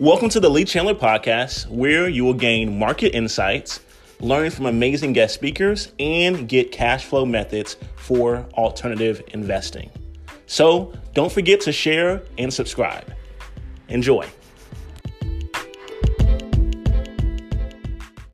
Welcome to the Lee Chandler Podcast, where you will gain market insights, learn from amazing guest speakers, and get cash flow methods for alternative investing. So don't forget to share and subscribe. Enjoy.